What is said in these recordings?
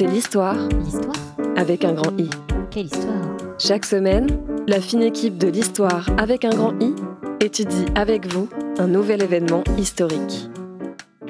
c'est l'histoire L'histoire avec un grand I. Quelle histoire Chaque semaine, la fine équipe de l'histoire avec un grand I étudie avec vous un nouvel événement historique.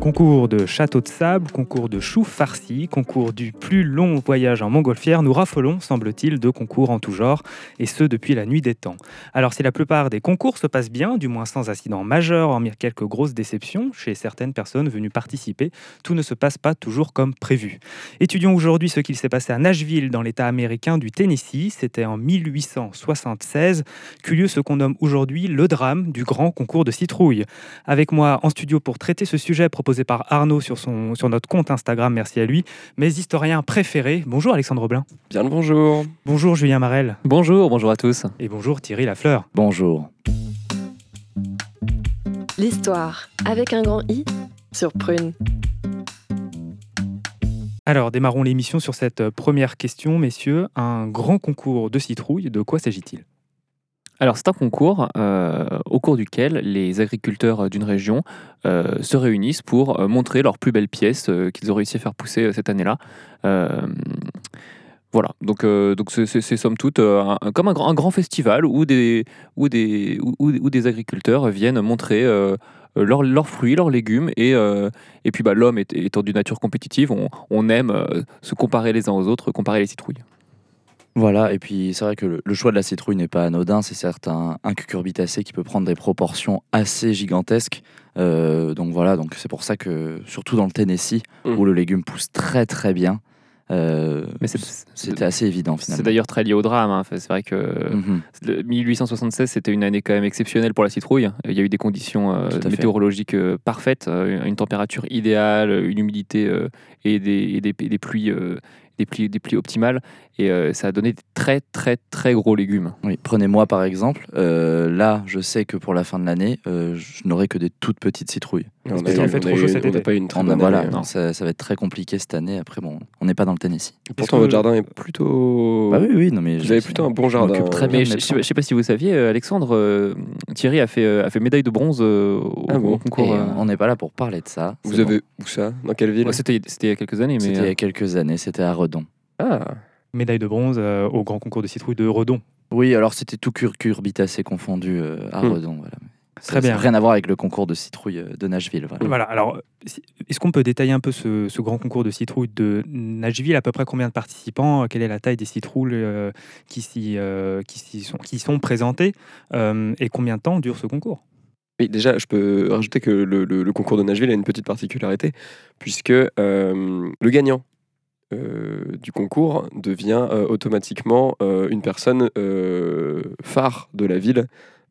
Concours de château de sable, concours de choux farcis, concours du plus long voyage en montgolfière, nous raffolons, semble-t-il, de concours en tout genre, et ce depuis la nuit des temps. Alors si la plupart des concours se passent bien, du moins sans incident majeur, hormis quelques grosses déceptions chez certaines personnes venues participer, tout ne se passe pas toujours comme prévu. Étudions aujourd'hui ce qu'il s'est passé à Nashville, dans l'État américain du Tennessee. C'était en 1876 qu'eut lieu ce qu'on nomme aujourd'hui le drame du grand concours de citrouille. Avec moi en studio pour traiter ce sujet proposé par Arnaud sur, son, sur notre compte Instagram, merci à lui, mes historiens préférés. Bonjour Alexandre Blin. Bien le bonjour. Bonjour Julien Marel. Bonjour, bonjour à tous. Et bonjour Thierry Lafleur. Bonjour. L'histoire avec un grand I sur Prune. Alors, démarrons l'émission sur cette première question, messieurs. Un grand concours de citrouilles, de quoi s'agit-il? Alors, c'est un concours euh, au cours duquel les agriculteurs d'une région euh, se réunissent pour euh, montrer leurs plus belles pièces qu'ils ont réussi à faire pousser cette année-là. Voilà, donc donc c'est- somme toute comme un grand, un grand festival où des, où des, où, des agriculteurs viennent montrer leurs fruits, leurs légumes, et, et puis bah, l'homme étant d'une nature compétitive, on, aime se comparer les uns aux autres, comparer les citrouilles. Voilà, et puis c'est vrai que le, le choix de la citrouille n'est pas anodin, c'est certes un, un cucurbitacé qui peut prendre des proportions assez gigantesques. Euh, donc voilà, donc c'est pour ça que, surtout dans le Tennessee, Mm. où le légume pousse très très bien, euh, Mais c'est- c'était assez évident C'est finalement. d'ailleurs très lié au drame. hein. C'est vrai que Mhm. le 1876, c'était une année quand même exceptionnelle pour la citrouille. Il y a eu des conditions euh, météorologiques euh, parfaites, une température idéale, une humidité euh, et, des, et des- et des pluies. Des pluies optimales et euh, ça a donné des très très très gros légumes. Prenez-moi par exemple, euh, là je sais que pour la fin de l'année, euh, je n'aurai que des toutes petites citrouilles. On Parce qu'il a- fait on trop chaud cet été. pas eu une très bonne voilà, année, hein. ça, ça va être très compliqué cette année. Après, bon, on n'est pas dans le Tennessee. Pourtant, que- votre jardin est plutôt. Bah oui, oui, non mais Vous avez plutôt un bon jardin. très euh, bien je mes ne sais, pas- je sais pas si vous saviez, euh, Alexandre, euh, Thierry a fait, euh, a fait médaille de bronze euh, au, Ah bon concours. Et euh, on n'est pas là pour parler de ça. Vous bon. avez où ça? Dans quelle ville? Ouais, C'était c'était il y a quelques années, mais C'était il y euh, a quelques années, c'était à Redon. Ah, Médaille de bronze euh, au grand concours de citrouilles de Redon. Oui, alors c'était tout cucurbitacé confondu euh, à Hmm. Redon. Voilà. Très bien. n'a rien à voir avec le concours de citrouille euh, de Nashville. Voilà. Voilà, alors, est-ce qu'on peut détailler un peu ce, ce grand concours de citrouilles de Nashville? À peu près combien de participants? Quelle est la taille des citrouilles euh, qui, s'y, euh, qui, s'y sont, qui sont présentées Euh, Et combien de temps dure ce concours? Oui, déjà, je peux rajouter que le, le- le concours de Nashville a une petite particularité, puisque euh, le gagnant euh, du concours devient euh, automatiquement euh, une personne euh, phare de la ville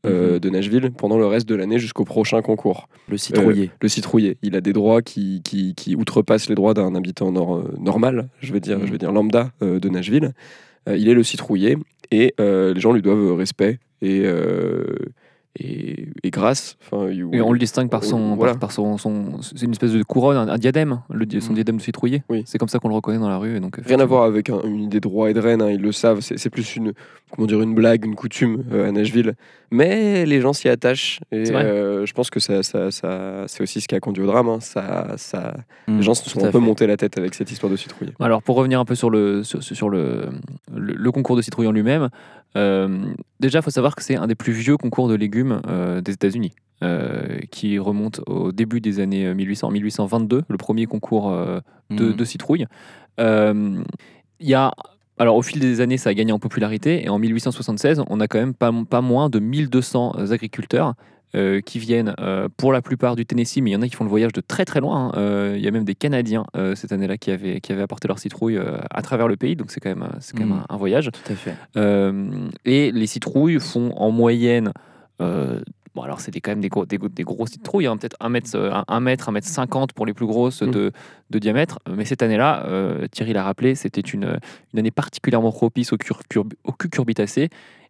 euh, Mhm. de Nashville pendant le reste de l'année jusqu'au prochain concours. Le citrouillé. Le citrouillé, il a des droits qui, qui, qui outrepassent les droits d'un habitant nor- euh, normal, je veux dire, Mhm. je veux dire lambda euh, de Nashville. Euh, il est le citrouillé et euh, les gens lui doivent respect et, euh, et, et grâce. Et on le distingue par son, Voilà. par, par son, son- c'est une espèce de couronne, un, un diadème, le, son Mm. diadème de citrouillé. Oui. C'est comme ça qu'on le reconnaît dans la rue. Et donc, Rien à voir avec un- une idée de roi et de reine, hein, ils le savent, c'est plus une, comment dire, une blague, une coutume euh, à Nashville. Mais les gens s'y attachent et euh, je pense que ça, ça, ça- c'est aussi ce qui a conduit au drame. hein. Ça, ça, Mm, les gens se sont un peu fait. monté la tête avec cette histoire de citrouille. Alors pour revenir un peu sur le, sur, sur le, le, le concours de citrouille en lui-même, euh, déjà il faut savoir que c'est un des plus vieux concours de légumes euh, des États-Unis. euh, qui remonte au début des années euh, 1800, 1822, le premier concours euh, de, Mhm. de citrouille. Euh, Il y a, alors au fil des années, ça a gagné en popularité, et en 1876, on a quand même pas, pas moins de 1200 agriculteurs euh, qui viennent euh, pour la plupart du Tennessee, mais il y en a qui font le voyage de très très loin. hein. Euh, Il y a même des Canadiens cette année-là qui avaient, qui avaient apporté leur citrouille à travers le pays, donc c'est quand même, c'est quand même Mhm. un, un voyage. Tout à fait. Et les citrouilles font en moyenne. bon, alors c'était quand même des, gros, des, des grosses citrouilles, hein, peut-être 1 mètre, euh, 1 mètre, 1 mètre 50 pour les plus grosses Mm. de, de diamètre. Mais cette année-là, euh, Thierry l'a rappelé, c'était une, une année particulièrement propice au, cur-.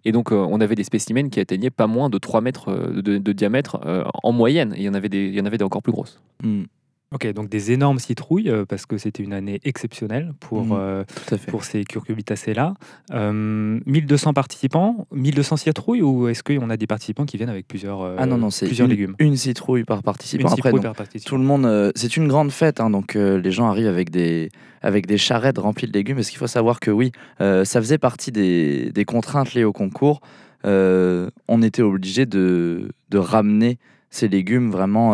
Et donc, euh, on avait des spécimens qui atteignaient pas moins de 3 mètres euh, de, diamètre euh, en moyenne. Et il y en avait des, encore plus grosses. Mm. Ok, donc des énormes citrouilles, euh, parce que c'était une année exceptionnelle pour, Mhm. euh, pour ces curcubitacées-là. Euh, 1200 participants, 1200 citrouilles, ou est-ce qu'on a des participants qui viennent avec plusieurs, euh, Ah non, non, c'est plusieurs une, légumes? une citrouille par Une participant. Après, citrouille donc, par participant. tout le monde, c'est une grande fête, hein, donc les gens arrivent avec des, avec des charrettes remplies de légumes. Parce qu'il faut savoir que oui, ça faisait partie des, des contraintes liées au concours. On était obligé de, de ramener ces légumes vraiment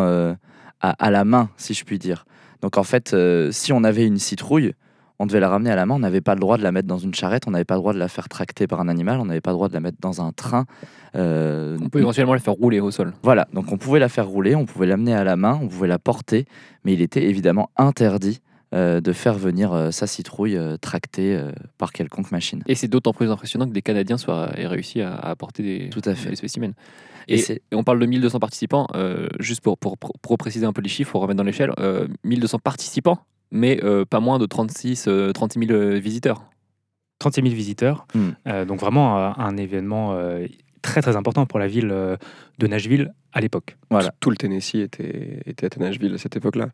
à, à la main, si je puis dire. Donc en fait, euh, si on avait une citrouille, on devait la ramener à la main. On n'avait pas le droit de la mettre dans une charrette. On n'avait pas le droit de la faire tracter par un animal. On n'avait pas le droit de la mettre dans un train. Euh, On peut éventuellement les faire rouler au sol. voilà, donc on pouvait la faire rouler, on pouvait l'amener à la main, on pouvait la porter, mais il était évidemment interdit de faire venir euh, sa citrouille euh, tractée euh, par quelconque machine. Et c'est d'autant plus impressionnant que des Canadiens soient, aient réussi à, à apporter des, Tout à fait. des spécimens. Et Et, c'est- et on parle de 1200 participants, euh, juste pour, pour, pour- pour préciser un peu les chiffres, pour remettre dans l'échelle, euh, 1200 participants, mais euh, pas moins de 36, euh, 36 000 euh, visiteurs. 36 000 visiteurs. Hmm. Euh, donc vraiment euh, un événement euh, très très important pour la ville euh, de Nashville à l'époque. Voilà. Tout le Tennessee était, était à Nashville à cette époque-là.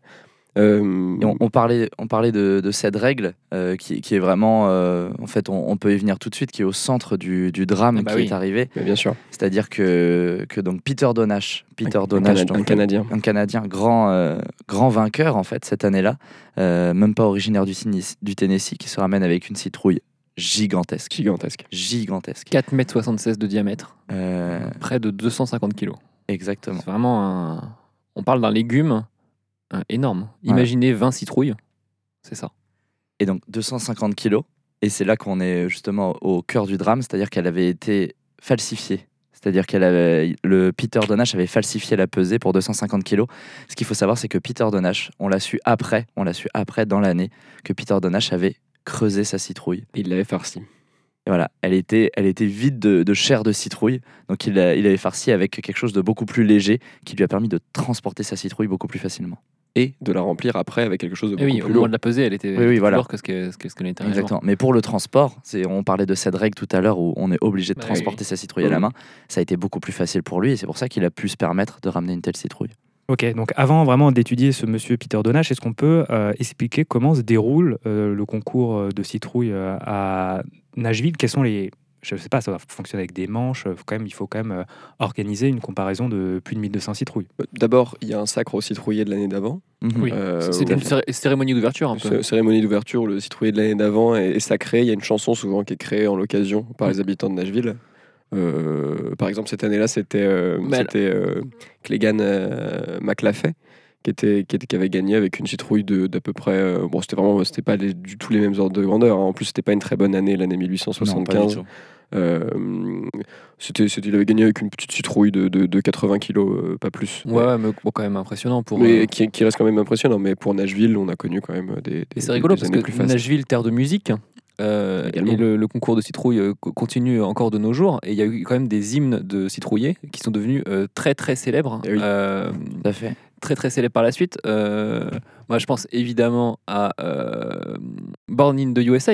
Euh, on, on parlait, on parlait de, de cette règle euh, qui, qui est vraiment, euh, en fait, on, on peut y venir tout de suite, qui est au centre du, du drame Ah bah qui oui. est arrivé. mais bien sûr, C'est-à-dire que, que donc Peter Donash, Peter un, Donash, Cana- donc, un Canadien. un Canadien, grand, euh, grand vainqueur en fait cette année-là, euh, même pas originaire du, Tennessee- du Tennessee, qui se ramène avec une citrouille gigantesque. Gigantesque. Gigantesque. 4,76 m de diamètre, Euh, près de 250 kg. exactement. C'est vraiment un... On parle d'un légume euh, énorme. Ouais. Imaginez 20 citrouilles, c'est ça. Et donc 250 kilos. Et c'est là qu'on est justement au cœur du drame, c'est-à-dire qu'elle avait été falsifiée. C'est-à-dire qu'elle avait, le Peter Donash avait falsifié la pesée pour 250 kilos. Ce qu'il faut savoir, c'est que Peter Donash, on l'a su après, on l'a su après dans l'année, que Peter Donash avait creusé sa citrouille. Il l'avait farci. Et voilà, elle était, elle était vide de, de chair de citrouille. Donc il, a- il avait farci avec quelque chose de beaucoup plus léger qui lui a permis de transporter sa citrouille beaucoup plus facilement. Et de la remplir après avec quelque chose de Et beaucoup oui, au plus moment lourd. de la pesée, elle était, Oui, elle oui, était voilà. plus lourde que ce que- ce que- ce. Exactement. Mais pour le transport, c'est, on parlait de cette règle tout à l'heure où on est obligé de Bah transporter sa citrouille à la main. Ça a été beaucoup plus facile pour lui et c'est pour ça qu'il a pu se permettre de ramener une telle citrouille. Ok, donc avant vraiment d'étudier ce monsieur Peter Donash, est-ce qu'on peut euh, expliquer comment se déroule euh, le concours euh, de citrouilles euh, à Nashville? Quels sont les... Je ne sais pas, ça va fonctionner avec des manches. euh, faut quand même, il faut quand même euh, organiser une comparaison de plus de 1200 citrouilles. D'abord, il y a un sacre au citrouillé de l'année d'avant. Mhm. Oui, Euh, c'est où- une céré- cérémonie d'ouverture un peu. Cé- Cérémonie d'ouverture, le citrouillé de l'année d'avant est, est sacré. Il y a une chanson souvent qui est créée en l'occasion par les habitants de Nashville. Euh, par exemple, cette année-là, c'était euh, c'était, euh, Clegane euh, McLaffey qui, était, qui, était- qui avait gagné avec une citrouille de- d'à peu près. euh, bon, c'était vraiment, c'était pas les- du tout les mêmes ordres de grandeur. hein. En plus, c'était pas une très bonne année, l'année Non, pas du 1875. tout. Euh, c'était, c'était- il avait gagné avec une petite citrouille de, de, de 80 kilos, euh, pas plus. Ouais, ouais, mais bon, quand même impressionnant pour. Mais euh, qui, qui reste quand même impressionnant. Mais pour Nashville, on a connu quand même des, des, Et c'est rigolo des parce que. Nashville, terre de musique, euh, Également. et le, le concours de citrouille co- continue encore de nos jours. Et il y a eu quand même des hymnes de citrouillers qui sont devenus euh, très très célèbres. Eh oui. Euh, Tout à fait. Très très célèbres par la suite. Euh, moi, je pense évidemment à euh, Born in the USA.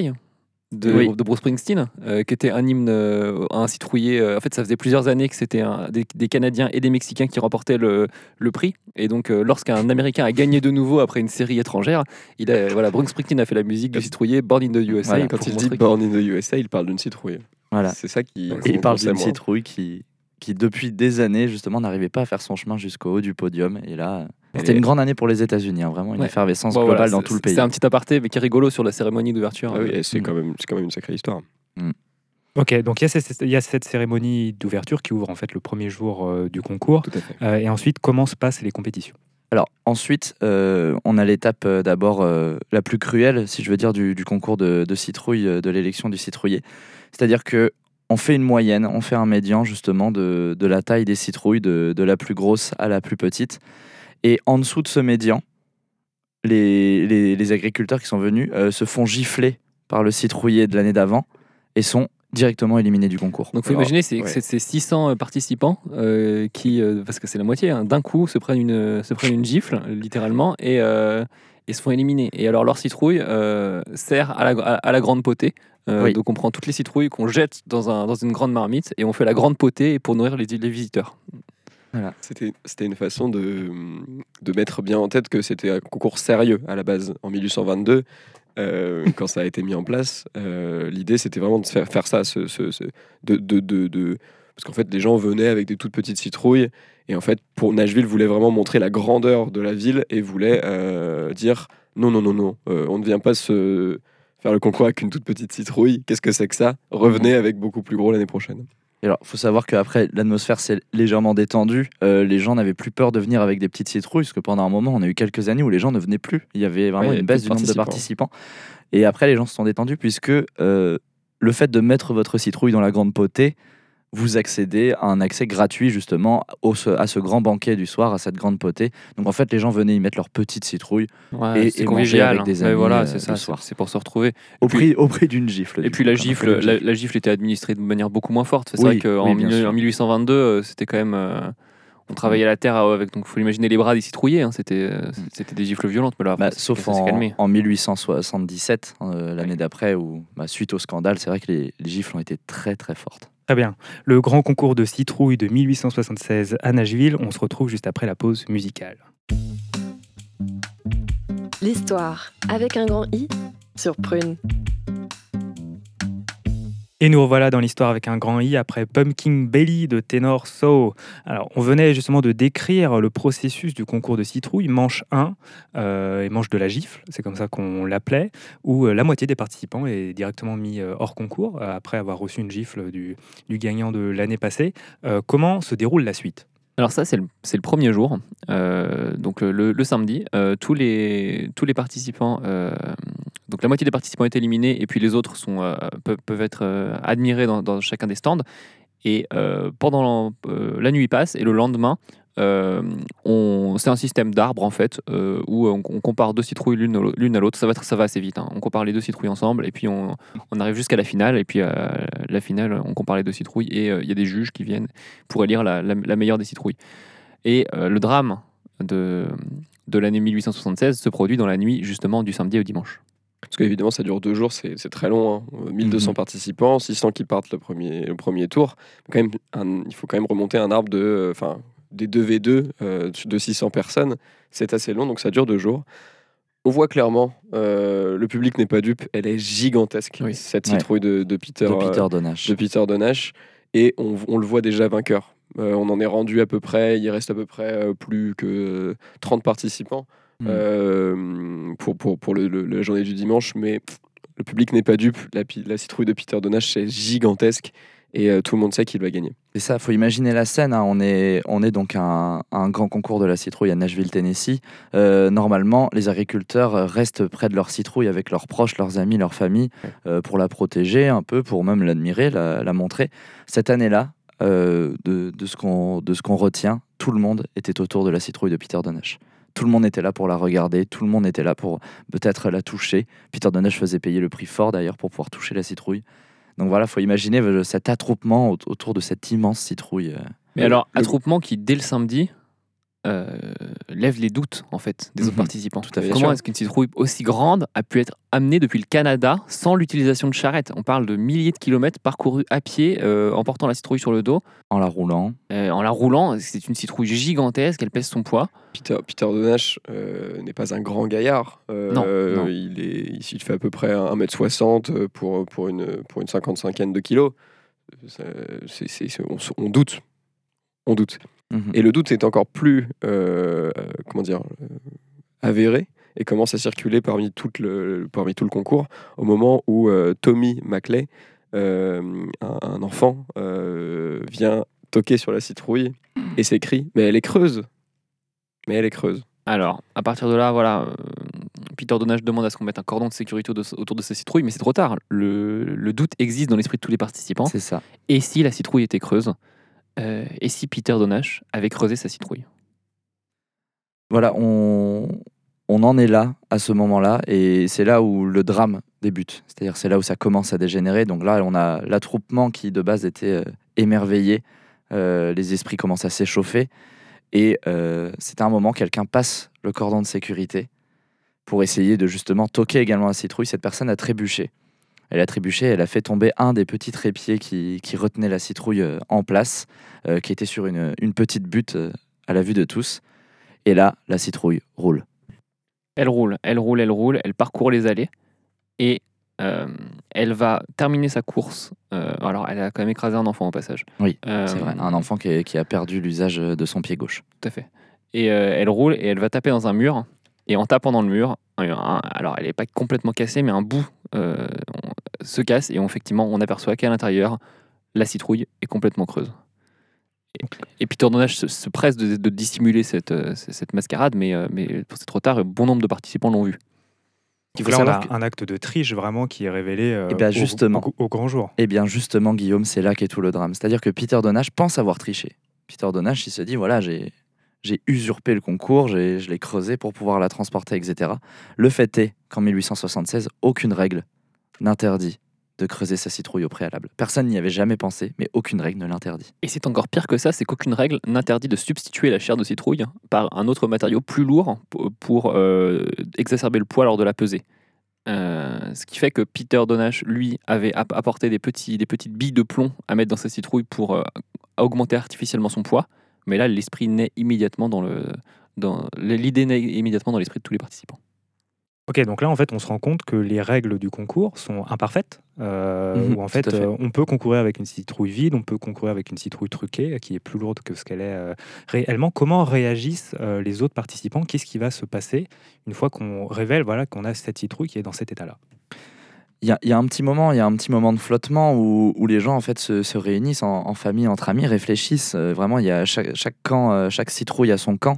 De, Oui. de Bruce Springsteen, euh, qui était un hymne euh, à un citrouiller. Euh, en fait, ça faisait plusieurs années que c'était des, des Canadiens et des Mexicains qui remportaient le, le prix. Et donc, euh, lorsqu'un Américain a gagné de nouveau après une série étrangère, il a, voilà, Bruce Springsteen a fait la musique du citrouiller Born in the USA. Voilà, Quand il dit Born in the USA, il parle d'une citrouille. Voilà. C'est ça qui. Et il parle d'une citrouille qui, qui, depuis des années, justement, n'arrivait pas à faire son chemin jusqu'au haut du podium. Et là, c'était une grande année pour les États-Unis, hein, vraiment une Ouais. effervescence Bon, globale voilà, dans tout le pays. C'est un petit aparté, mais qui est rigolo sur la cérémonie d'ouverture. Ah oui, Euh, c'est Mm. quand, même- c'est quand même une sacrée histoire. Ok, donc il y, a cette- il y a cette cérémonie d'ouverture qui ouvre en fait le premier jour euh, du concours. Tout à fait. Euh, et ensuite, comment se passent les compétitions? Alors ensuite, euh, on a l'étape euh, d'abord euh, la plus cruelle, si je veux dire, du, du concours de, de citrouille, de l'élection du citrouiller. C'est-à-dire que on fait une moyenne, on fait un médian justement de, de la taille des citrouilles, de, de la plus grosse à la plus petite. Et en dessous de ce médian, les, les- les agriculteurs qui sont venus euh, se font gifler par le citrouiller de l'année d'avant et sont directement éliminés du concours. Donc, faut Alors, imaginer, c'est ouais. c'est- c'est 600 participants euh, qui, euh, parce que c'est la moitié, hein, d'un coup se prennent une, se prennent une gifle, littéralement, et, euh, et se font éliminer. Et alors, leur citrouille euh, sert à la, à, à la grande potée. Euh, Oui. Donc, on prend toutes les citrouilles qu'on jette dans, un, dans une grande marmite et on fait la grande potée pour nourrir les, les visiteurs. C'était c'était une façon de, de mettre bien en tête que c'était un concours sérieux à la base. En 1822, euh, quand ça a été mis en place, euh, l'idée c'était vraiment de faire, faire ça, ce, ce- ce- de, de, de- de- parce qu'en fait les gens venaient avec des toutes petites citrouilles et en fait pour Nashville voulait vraiment montrer la grandeur de la ville et voulait euh, dire non non non non, euh, on ne vient pas se faire le concours avec une toute petite citrouille. Qu'est-ce que c'est que ça? Revenez avec beaucoup plus gros l'année prochaine. Et alors, faut savoir qu'après, l'atmosphère s'est légèrement détendue. Euh, les gens n'avaient plus peur de venir avec des petites citrouilles, parce que pendant un moment, on a eu quelques années où les gens ne venaient plus. Il y avait vraiment Ouais, une baisse du nombre de participants. participants. Et après, les gens se sont détendus, puisque euh, le fait de mettre votre citrouille dans la grande potée, vous accédez à un accès gratuit, justement, au- à ce grand banquet du soir, à cette grande potée. Donc, en fait, les gens venaient y mettre leur petite citrouille Ouais, Et- et manger avec hein. des amis, voilà, euh, c'est ça, c'est pour se retrouver. au, puis- prix, au prix d'une gifle. Et puis la gifle, la, gifle. la gifle était administrée de manière beaucoup moins forte. C'est Oui, vrai qu'en oui, bien mille- sûr. en 1822, euh, c'était quand même. euh, on travaillait la terre euh, avec, donc faut imaginer les bras des citrouillés. hein, c'était, euh, c'était des gifles violentes, mais là, Bah, après, sauf en, calmé. en 1877, euh, l'année d'après, où bah, suite au scandale, c'est vrai que les, les gifles ont été très très fortes. Très bien. Le grand concours de citrouille de 1876 à Nashville, on se retrouve juste après la pause musicale. L'histoire avec un grand I sur Prune. Et nous revoilà dans l'histoire avec un grand I après Pumpkin Belly de Tenor So. Alors, on venait justement de décrire le processus du concours de citrouille, manche 1 euh, et manche de la gifle, c'est comme ça qu'on l'appelait, où euh, la moitié des participants est directement mis euh, hors concours après avoir reçu une gifle du, gagnant de l'année passée. Comment se déroule la suite? Alors ça, c'est le, premier jour. Euh, donc le, le- samedi, euh, tous, les, participants, euh, donc la moitié des participants est éliminés et puis les autres sont, euh, peuvent, être euh, admirés dans, dans chacun des stands. Et euh, pendant euh, la nuit passe et le lendemain, euh, c'est un système d'arbres en fait euh, où on, on compare deux citrouilles l'une à l'autre. Ça va, être- ça va assez vite. hein. On compare les deux citrouilles ensemble et puis on, on arrive jusqu'à la finale. Et puis à la finale, on compare les deux citrouilles et euh, il y a des juges qui viennent pour élire la, la- la meilleure des citrouilles. Et euh, le drame de, de l'année 1876 se produit dans la nuit justement du samedi au dimanche. Parce qu'évidemment, ça dure deux jours, c'est très long. hein. Euh, 1200 Mhm. participants, 600 qui partent le premier, le premier tour. Quand même, un- il faut quand même remonter un arbre de, euh, enfin, des 2v2 euh, de 600 personnes. C'est assez long, donc ça dure deux jours. On voit clairement, euh, le public n'est pas dupe, elle est gigantesque, Oui. cette Ouais. citrouille de, de Peter, de euh, Peter Donash. de Peter Donash. Et on, on le voit déjà vainqueur. Euh, on en est rendu à peu près, il reste à peu près plus que euh, 30 participants Mm. euh, pour, pour, pour le- le- la journée du dimanche, mais le public n'est pas dupe. La, la citrouille de Peter Donash, c'est gigantesque et euh, tout le monde sait qu'il va gagner. C'est ça, faut imaginer la scène. hein. On, est, on est donc à un, à un grand concours de la citrouille à Nashville, Tennessee. Euh, normalement, les agriculteurs restent près de leur citrouille avec leurs proches, leurs amis, leur famille, euh, pour la protéger un peu, pour même l'admirer, la, la montrer. Cette année-là, de, de ce qu'on de ce qu'on retient, tout le monde était autour de la citrouille de Peter Donash. Tout le monde était là pour la regarder, tout le monde était là pour peut-être la toucher. Peter Donash faisait payer le prix fort d'ailleurs pour pouvoir toucher la citrouille. Donc voilà, faut imaginer euh, cet attroupement au- autour de cette immense citrouille. euh. Mais alors, attroupement qui, dès le samedi, lève les doutes en fait des autres Mhm. participants. Tout à fait. Comment est-ce qu'une citrouille aussi grande a pu être amenée depuis le Canada sans l'utilisation de charrettes? On parle de milliers de kilomètres parcourus à pied euh, en portant la citrouille sur le dos, en la roulant. euh, en la roulant. C'est une citrouille gigantesque, elle pèse son poids. Peter, Peter Donash euh, n'est pas un grand gaillard. Euh, Non, non. Il, est, il il fait à peu près 1m60 pour, pour, une, pour une 55 de kilos. On doute. On doute. Mhm. Et le doute est encore plus, euh, comment dire, euh, avéré et commence à circuler parmi, toute le, parmi tout le concours au moment où euh, Tommy Maclay, euh, un, un enfant, euh, vient toquer sur la citrouille et s'écrie Mais elle est creuse Mais elle est creuse. Alors, à partir de là, voilà, Peter Donage demande à ce qu'on mette un cordon de sécurité autour de, sa citrouille, mais c'est trop tard. Le, le doute existe dans l'esprit de tous les participants. C'est ça. Et si la citrouille était creuse? Euh, Et si Peter Donash avait creusé sa citrouille Voilà, on, on en est là à ce moment-là et c'est là où le drame débute. C'est-à-dire c'est là où ça commence à dégénérer. Donc là, on a l'attroupement qui de base était euh, émerveillé. Euh, les esprits commencent à s'échauffer et c'est un moment quelqu'un passe le cordon de sécurité pour essayer de justement toquer également la citrouille. Cette personne a trébuché. Elle a trébuché, elle a fait tomber un des petits trépieds qui, qui retenait la citrouille euh, en place, euh, qui était sur une, une petite butte euh, à la vue de tous. Et là, la citrouille roule. Elle roule, elle roule, elle roule, elle parcourt les allées et euh, elle va terminer sa course. Euh, alors, elle a quand même écrasé un enfant au passage. Oui, C'est vrai, un enfant qui, est- qui a perdu l'usage de son pied gauche. Tout à fait. Et elle roule et elle va taper dans un mur. Et en tapant dans le mur, alors elle n'est pas complètement cassée, mais un bout euh, se casse et on, effectivement on aperçoit qu'à l'intérieur, la citrouille est complètement creuse. Et, et Peter Donage se, se presse de, de dissimuler cette, euh, cette mascarade, mais, euh, mais c'est trop tard, et bon nombre de participants l'ont vu. Il Donc faut là, on a que- un acte de triche vraiment qui est révélé euh, Eh bien, justement. au, au grand jour. Eh bien, justement, Guillaume, c'est là qu'est tout le drame. C'est-à-dire que Peter Donage pense avoir triché. Peter Donage, il se dit voilà, j'ai. J'ai usurpé le concours, j'ai- je l'ai creusé pour pouvoir la transporter, etc. Le fait est qu'en 1876, aucune règle n'interdit de creuser sa citrouille au préalable. Personne n'y avait jamais pensé, mais aucune règle ne l'interdit. Et c'est encore pire que ça, c'est qu'aucune règle n'interdit de substituer la chair de citrouille par un autre matériau plus lourd pour, euh, exacerber le poids lors de la pesée. Euh, ce qui fait que Peter Donash, lui, avait app- apporté des petites billes de plomb à mettre dans sa citrouille pour euh, augmenter artificiellement son poids. Mais là, l'esprit naît immédiatement dans le. Dans, l'idée naît immédiatement dans l'esprit de tous les participants. Ok, donc là, en fait, on se rend compte que les règles du concours sont imparfaites. euh, Mhm, où en fait, euh, on peut concourir avec une citrouille vide, on peut concourir avec une citrouille truquée, qui est plus lourde que ce qu'elle est euh, réellement. Comment réagissent euh, les autres participants? Qu'est-ce qui va se passer une fois qu'on révèle voilà, qu'on a cette citrouille qui est dans cet état-là? Il y a, il y a un petit moment, il y a un petit moment de flottement où, où les gens en fait se, se réunissent en, en famille, entre amis, réfléchissent. Euh, vraiment, il y a chaque, chaque camp, euh, chaque citrouille a son camp.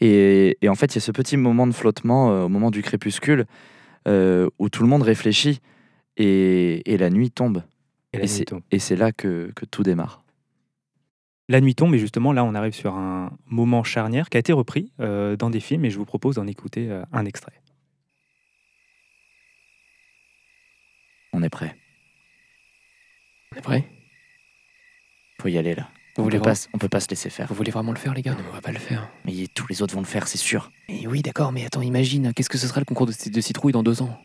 Et, et en fait, il y a ce petit moment de flottement euh, au moment du crépuscule euh, où tout le monde réfléchit et, et la nuit tombe. Et c'est là que, que tout démarre. La nuit tombe, et justement, là, on arrive sur un moment charnière qui a été repris euh, dans des films, et je vous propose d'en écouter un extrait. On est prêt. On est prêt? Faut y aller là. Vous On voulez, peut, pas, on peut pas se laisser faire. vous voulez vraiment le faire, les gars Non, mais on va pas le faire. Mais tous les autres vont le faire, c'est sûr. Mais oui, d'accord, mais attends, imagine, qu'est-ce que ce sera le concours de, de citrouille dans deux ans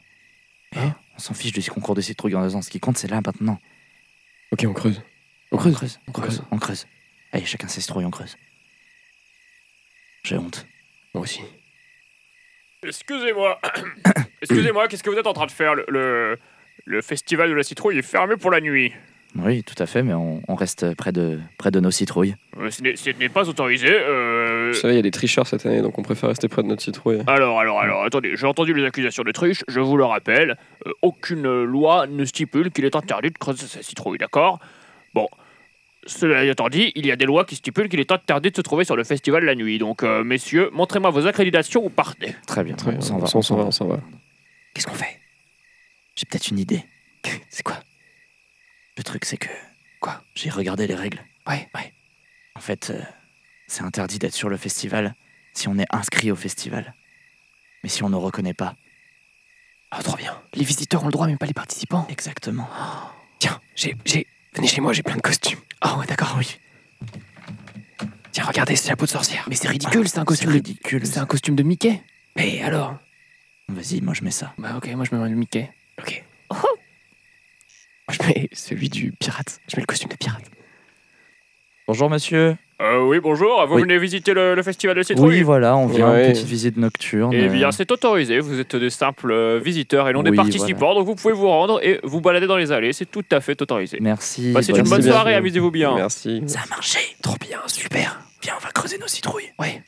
On s'en fiche du concours de citrouille dans deux ans. Ce qui compte, c'est là maintenant. Ok, on creuse. On creuse, on creuse, On creuse. on creuse. Allez, chacun ses citrouilles, on creuse. J'ai honte. Moi aussi. Excusez-moi. Excusez-moi, qu'est-ce que vous êtes en train de faire? Le, le, le festival de la citrouille est fermé pour la nuit. Oui, tout à fait, mais on, on reste près de, près de nos citrouilles. Euh, Ce n'est- ce n'est pas autorisé. euh, Vous savez, il y a des tricheurs cette année, donc on préfère rester près de notre citrouille. Alors, alors, alors, attendez, j'ai entendu les accusations de triche, je vous le rappelle. euh, aucune euh, loi ne stipule qu'il est interdit de creuser sa citrouille, d'accord? Bon, cela étant dit, il y a des lois qui stipulent qu'il est interdit de se trouver sur le festival la nuit. Donc, euh, messieurs, montrez-moi vos accréditations ou partez. Très bien, Très bien, on s'en va. on s'en va, on s'en va. Qu'est-ce qu'on fait? J'ai peut-être une idée. C'est quoi? Le truc, c'est que. Quoi J'ai regardé les règles. Ouais, ouais. En fait, euh, c'est interdit d'être sur le festival si on est inscrit au festival. Mais si on ne reconnaît pas. Ah, trop bien. Les visiteurs ont le droit, mais pas les participants. Exactement. Tiens, j'ai. j'ai... Venez chez moi, j'ai plein de costumes. Ah ouais, d'accord, oui. Tiens, regardez ce chapeau de sorcière. Mais c'est ridicule, c'est un costume C'est de... ridicule. C'est un costume de Mickey Mais alors? Vas-y, moi je mets ça. Bah ok, moi je me mets le Mickey. Ok. Moi, je mets celui du pirate. Je mets le costume de pirate. Bonjour monsieur. Euh, oui, bonjour, vous Oui. venez visiter le, le festival de citrouille Oui, voilà, on vient Ouais. une petite visite nocturne. Eh bien, c'est autorisé. Vous êtes des simples euh, visiteurs et non des Oui, participants, donc vous pouvez vous rendre et vous balader dans les allées. C'est tout à fait autorisé. Merci. Passez une bonne soirée, amusez-vous bien. Merci. Ça a marché. Trop bien, super. Viens, on va creuser nos citrouilles. Ouais.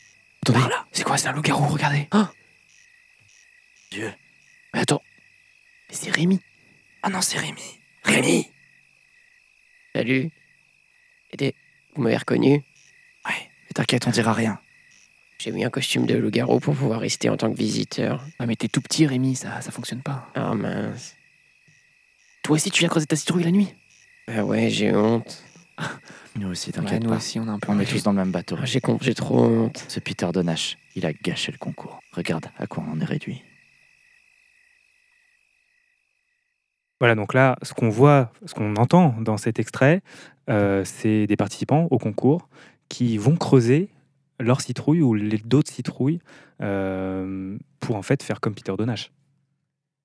Attendez, Par là. C'est quoi, c'est un loup-garou, regardez. Dieu. Mais attends. Mais c'est Rémi. Ah non, c'est Rémi. Rémi Salut. Aidez, vous m'avez reconnu Ouais, mais t'inquiète, on dira rien. J'ai mis un costume de loup-garou pour pouvoir rester en tant que visiteur. Ah mais t'es tout petit Rémi, ça, ça fonctionne pas. Ah mince. Toi aussi tu viens creuser ta citrouille la nuit? Ah ouais, j'ai honte. Nous aussi, Ouais, t'inquiète Nous pas. aussi on a un peu... On est tous dans le même bateau. Ah, j'ai con- j'ai trop honte. Ce Peter Donash, il a gâché le concours. Regarde à quoi on en est réduit. Voilà, donc là, ce qu'on voit, ce qu'on entend dans cet extrait, euh, c'est des participants au concours qui vont creuser leur citrouille ou les d'autres citrouilles euh, pour en fait faire comme Peter Donash.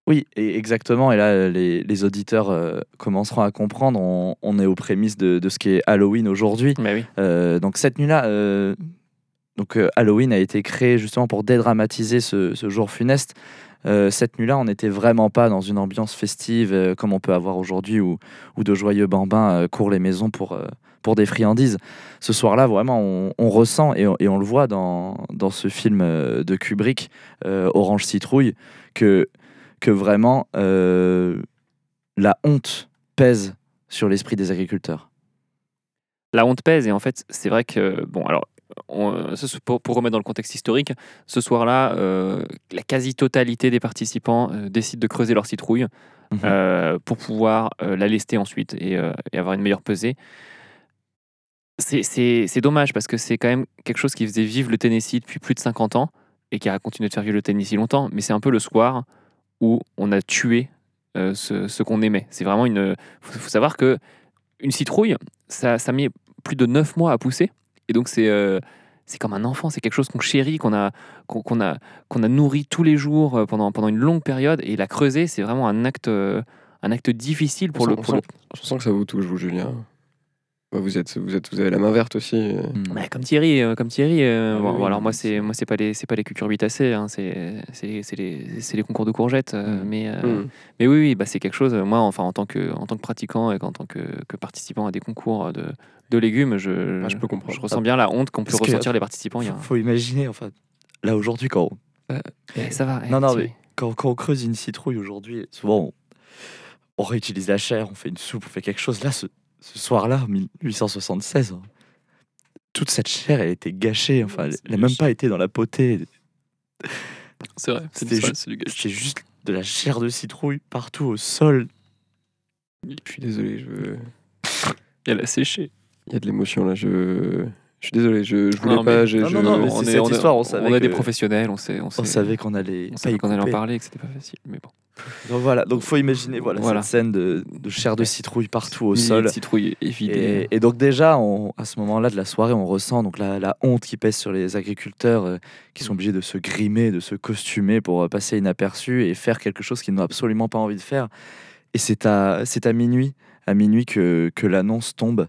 Oui, et exactement. Et là, les, les auditeurs euh, commenceront à comprendre. On, on est aux prémices de, de ce qui est Halloween aujourd'hui. Mais oui. Euh, donc cette nuit-là, euh, donc euh, Halloween a été créé justement pour dédramatiser ce, ce jour funeste. Euh, cette nuit-là, on n'était vraiment pas dans une ambiance festive euh, comme on peut avoir aujourd'hui, où, de joyeux bambins euh, courent les maisons pour, des friandises. Ce soir-là, vraiment, on, ressent et on, le voit dans, ce film de Kubrick, Orange Citrouille, que, que vraiment la honte pèse sur l'esprit des agriculteurs. la honte pèse et en fait c'est vrai que bon alors on- pour, pour remettre dans le contexte historique ce soir-là euh, la quasi-totalité des participants euh, décident de creuser leur citrouille Mhm. euh, pour pouvoir euh, la lester ensuite et, et avoir une meilleure pesée c'est- dommage parce que c'est quand même quelque chose qui faisait vivre le Tennessee depuis plus de 50 ans et qui a continué de faire vivre le Tennessee longtemps mais c'est un peu le soir où on a tué ce, ce qu'on aimait c'est vraiment une faut, faut savoir que une citrouille ça, ça met plus de 9 mois à pousser. Et donc, c'est euh, c'est comme un enfant, c'est quelque chose qu'on chérit, qu'on a, qu'on qu'on a, qu'on a nourri tous les jours euh, pendant, pendant une longue période. Et la creuser, c'est vraiment un acte, euh, un acte difficile pour On le. sent- Pour le... Sens que ça vous touche, vous, Julien. Bah, vous, êtes, vous, êtes, vous avez la main verte aussi. euh. Mm. Ouais, comme Thierry, euh, comme Thierry. euh, Ah bon, oui, bon, alors moi, c'est- moi, c'est pas les, c'est pas les cucurbitacées, hein, c'est c'est c'est les, c'est les concours de courgettes. euh, Mm. Mais, euh, Mm. mais oui, oui, bah, c'est quelque chose. Moi, enfin, en tant que, en tant que pratiquant et en tant que, que participant à des concours de, de légumes, je, Ah, je peux comprendre. je ressens bien la honte qu'on peut Parce que- ressentir les participants. Il y a un- Faut, imaginer, enfin, là aujourd'hui, quand, on- Eh, ça va. eh, Non, non, Thierry. mais quand, quand on creuse une citrouille aujourd'hui, souvent on, on réutilise la chair, on fait une soupe, on fait quelque chose. Là, ce, ce soir-là, en 1876, hein, toute cette chair, elle a été gâchée. Enfin, elle C'est n'a même pas été dans la potée. C'est vrai, C'était du- juste- juste de la chair de citrouille partout au sol. Je suis désolé, je... Elle a séché. il y a de l'émotion là. Je... je suis désolé, je, je voulais Non, pas. mais- je- Non, je- non, non, mais on c'est est- cette on est- histoire, on savait On a des professionnels, on sait, on savait qu'on allait on qu'on allait en parler, et que c'était pas facile. Mais bon. Donc voilà, donc faut imaginer voilà, Voilà. cette scène de, de chair de citrouille partout au sol. de citrouilles évidées. Et, et donc déjà, on- à ce moment-là de la soirée, on ressent donc la, la honte qui pèse sur les agriculteurs euh, qui sont obligés de se grimer, de se costumer pour euh, passer inaperçus et faire quelque chose qu'ils n'ont absolument pas envie de faire. Et c'est à, c'est à minuit, à minuit que, que l'annonce tombe.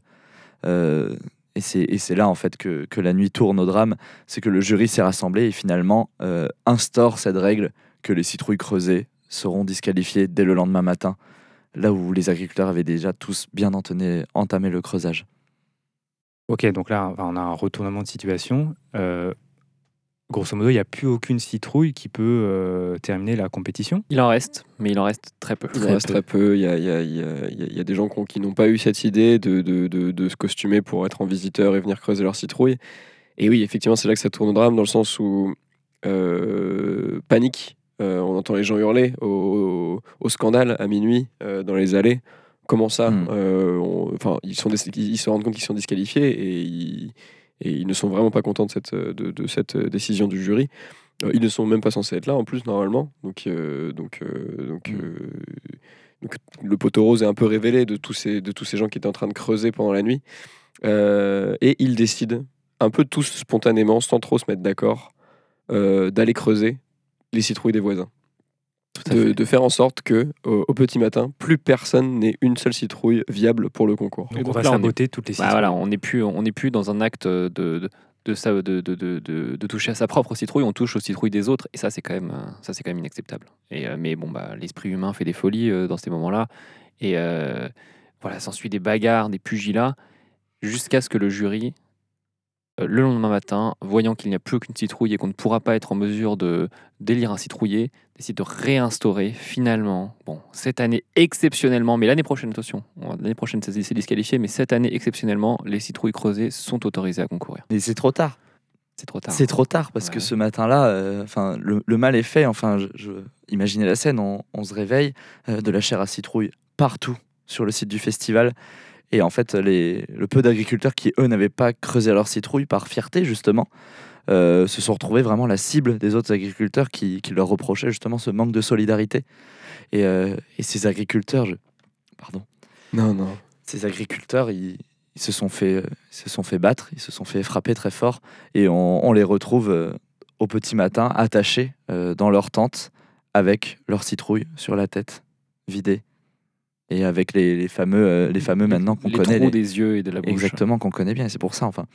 Euh, et c'est là en fait que, que la nuit tourne au drame. C'est que le jury s'est rassemblé et finalement euh, instaure cette règle que les citrouilles creusées seront disqualifiées dès le lendemain matin là où les agriculteurs avaient déjà tous bien entamé, entamé le creusage. Ok, donc là, on a un retournement de situation. Euh, grosso modo, il n'y a plus aucune citrouille qui peut euh, terminer la compétition. Il en reste, mais il en reste très peu. Il en reste très peu. Il y a, il y il y des gens qui ont- qui n'ont pas eu cette idée de, de, de- de se costumer pour être en visiteur et venir creuser leur citrouille. Et oui, effectivement, c'est là que ça tourne au drame, dans le sens où euh, panique. Euh, on entend les gens hurler au, au scandale à minuit euh, dans les allées. Comment ça? Mm. Euh, on- Enfin, ils, sont ils se rendent compte qu'ils sont disqualifiés et ils, et ils ne sont vraiment pas contents de cette, de, de cette décision du jury. Euh, ils ne sont même pas censés être là en plus normalement. Donc, euh, donc, euh, donc, Mm. euh, donc, le poteau rose est un peu révélé de tous ces, de tous ces gens qui étaient en train de creuser pendant la nuit. Euh, et ils décident, un peu tous spontanément, sans trop se mettre d'accord, euh, d'aller creuser les citrouilles des voisins. De, faire en sorte que au, au petit matin, plus personne n'ait une seule citrouille viable pour le concours. Donc, on va là, on est- saboter toutes les Bah citrouilles. voilà, on n'est plus, on n'est plus dans un acte de, de, de, ça- de, de, de, de- de toucher à sa propre citrouille, on touche aux citrouilles des autres, et ça c'est quand même, ça c'est quand même inacceptable. Et euh, mais bon bah l'esprit humain fait des folies euh, dans ces moments-là, et euh, voilà, s'ensuit des bagarres, des pugilats, jusqu'à ce que le jury, le lendemain matin, voyant qu'il n'y a plus aucune citrouille et qu'on ne pourra pas être en mesure de d'élire un citrouillé, décide de réinstaurer finalement, bon, cette année exceptionnellement, mais l'année prochaine, attention, l'année prochaine c'est disqualifié, mais cette année exceptionnellement, les citrouilles creusées sont autorisées à concourir. Mais c'est trop tard. C'est trop tard. C'est trop tard parce que ce matin-là, euh, enfin, le, le mal est fait. Enfin, je, je- imaginez la scène. On, on se réveille, euh, de la chair à citrouille partout sur le site du festival. Et en fait, les, le peu d'agriculteurs qui, eux, n'avaient pas creusé leur citrouille par fierté, justement, euh, se sont retrouvés vraiment la cible des autres agriculteurs qui, qui leur reprochaient justement ce manque de solidarité. Et, euh, et ces agriculteurs, je- pardon, Non, non. ces agriculteurs, ils, ils se sont fait, euh, se sont fait battre, ils se sont fait frapper très fort, et on, on les retrouve au petit matin attachés dans leur tente avec leur citrouille sur la tête, vidée. Et avec les, les fameux, euh, les fameux maintenant qu'on connaît. trous les- des yeux et de la bouche. Exactement, qu'on connaît bien. Et c'est pour ça, enfin.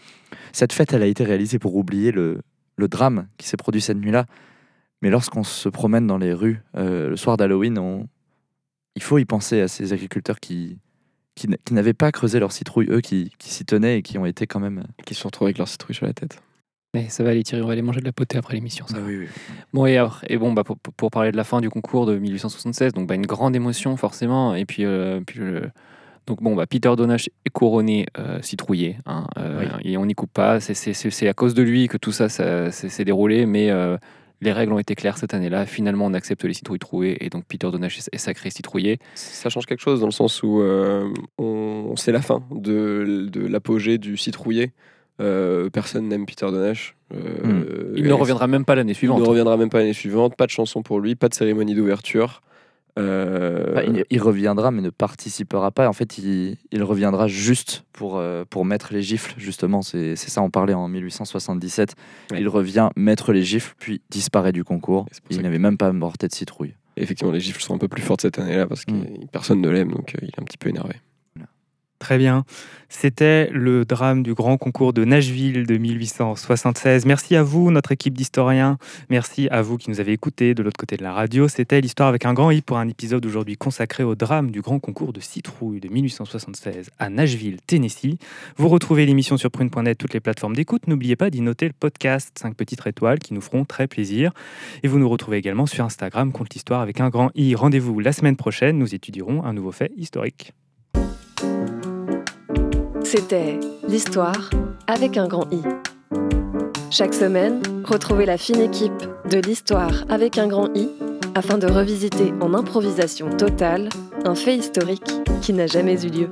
Cette fête, elle a été réalisée pour oublier le, le drame qui s'est produit cette nuit-là. Mais lorsqu'on se promène dans les rues euh, le soir d'Halloween, on... il faut y penser à ces agriculteurs qui, qui, n'avaient pas creusé leur citrouille, eux qui, qui s'y tenaient et qui ont été quand même. Qui se sont retrouvés avec leur citrouille sur la tête. Mais ça va aller Thierry, on va aller manger de la potée après l'émission. ça. oui, oui. Bon, et, et bon, bah, pour, pour- parler de la fin du concours de 1876, donc bah, une grande émotion forcément. Et puis, euh, puis le- donc bon, bah, Peter Donash est couronné euh, citrouillé. hein, euh, Et on n'y coupe pas. C'est- C'est c'est- c'est à cause de lui que tout ça, ça s'est déroulé. Mais euh, les règles ont été claires cette année-là. Finalement, on accepte les citrouilles trouées. Et donc, Peter Donash est, est sacré citrouillé. Ça change quelque chose dans le sens où euh, on, c'est la fin de, de l'apogée du citrouillé. Euh, personne n'aime Peter Donash. Euh, Il ne reviendra même pas l'année Il suivante. ne reviendra même pas l'année suivante. Pas de chanson pour lui, pas de cérémonie d'ouverture. Euh, Enfin, il, il reviendra, mais ne participera pas. En fait, il, il reviendra juste pour, euh, pour mettre les gifles, justement. C'est ça, on parlait en 1877. Ouais. Il revient mettre les gifles, puis disparaît du concours. Il que- n'avait même pas porté de citrouille. Effectivement, les gifles sont un peu plus fortes cette année-là parce que Mm. personne ne l'aime, donc euh, il est un petit peu énervé. Très bien. C'était le drame du grand concours de Nashville de 1876. Merci à vous, notre équipe d'historiens. Merci à vous qui nous avez écoutés de l'autre côté de la radio. C'était l'histoire avec un grand i pour un épisode aujourd'hui consacré au drame du grand concours de citrouille de 1876 à Nashville, Tennessee. Vous retrouvez l'émission sur prune.net, toutes les plateformes d'écoute. N'oubliez pas d'y noter le podcast 5 petites étoiles qui nous feront très plaisir. Et vous nous retrouvez également sur Instagram, compte l'histoire avec un grand i. Rendez-vous la semaine prochaine. Nous étudierons un nouveau fait historique. C'était l'histoire avec un grand I. Chaque semaine, retrouvez la fine équipe de l'histoire avec un grand I afin de revisiter en improvisation totale un fait historique qui n'a jamais eu lieu.